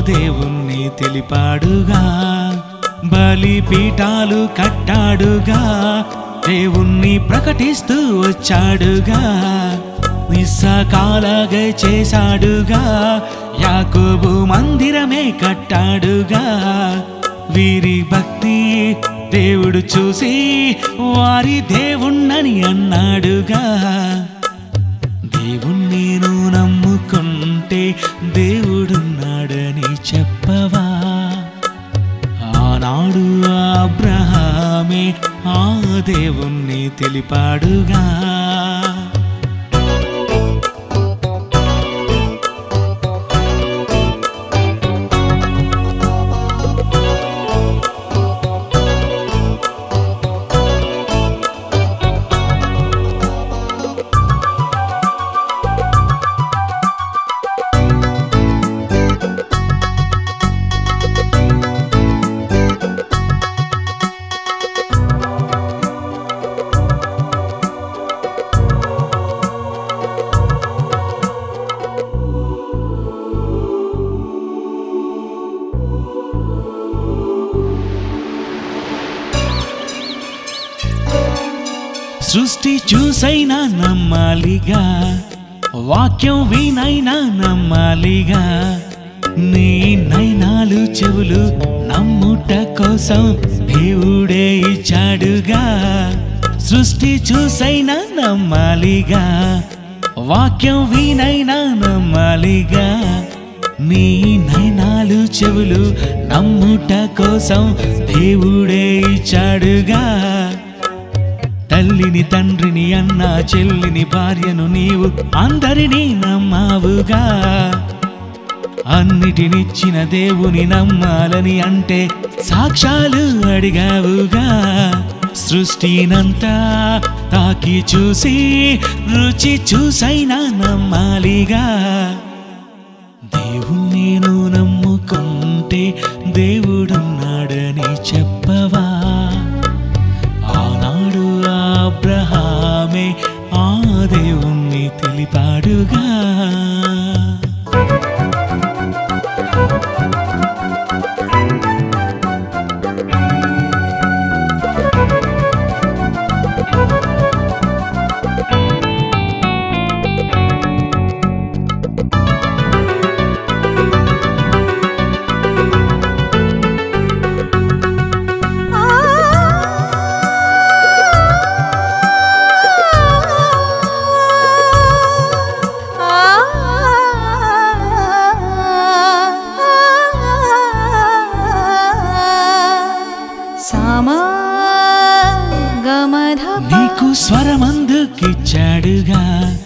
దేవుణ్ణి తెలిపాడుగా బలిపీఠాలు కట్టాడుగా దేవుణ్ణి ప్రకటిస్తూ వచ్చాడుగా నిస్సకాలగా చేశాడుగా యాకోబు మందిరమే కట్టాడుగా. వీరి భక్తి దేవుడు చూసి వారి దేవుణ్ణని అన్నాడుగా. చెప్పవా? ఆనాడు అబ్రహామే ఆ దేవుణ్ణి తెలిపాడుగా. సృష్టి చూసైనా నమ్మాలిగా వాక్యం వినైనా నమ్మాలిగా. నీ నైనాలు చెవులు నమ్ముట కోసం దేవుడే ఇచ్చాడుగా. సృష్టి చూసైనా నమ్మాలిగా వాక్యం వినైనా నమ్మాలిగా. నీ నైనాలు చెవులు నమ్ముట కోసం దేవుడే ఇచ్చాడుగా. తల్లిని తండ్రిని అన్న చెల్లిని భార్యను నీవు అందరినీ నమ్మావుగా. అన్నిటినిచ్చిన దేవుని నమ్మాలని అంటే సాక్ష్యాలు అడిగావుగా. సృష్టినంతా తాకి చూసి రుచి చూసైనా నమ్మాలిగా. దేవుణ్ణి నేను ఆ దేవుణ్ణి తెలిపాడుగా నీకు స్వరమందుకిచ్చాడుగా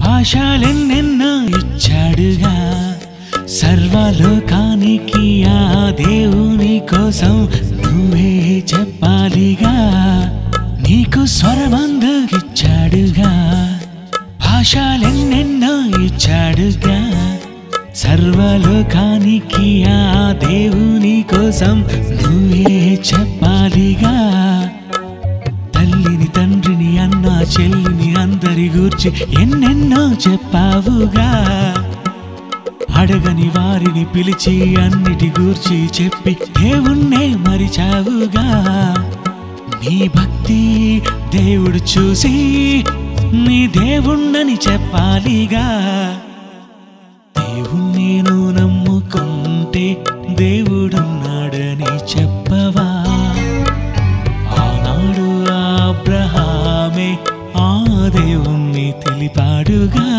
భాషలెన్నెన్నో ఇచ్చాడుగా. సర్వలోకానికి ఆ దేవుని కోసం నువ్వే చెప్పాలిగా. నీకు స్వరమందుకిచ్చాడుగా భాషలెన్నెన్నో ఇచ్చాడుగా. సర్వలోకానికి ఆ దేవుని కోసం నువ్వే చెప్పాలిగా. చెల్లిని అందరి గూర్చి ఎన్నెన్నో చెప్పావుగా. అడగని వారిని పిలిచి అన్నిటి గూర్చి చెప్పి దేవుణ్ణే మరిచావుగా. నీ భక్తి దేవుడు చూసి నీ దేవుణ్ణని చెప్పాలిగా. దేవుణ్ణి తెలిపాడుగా.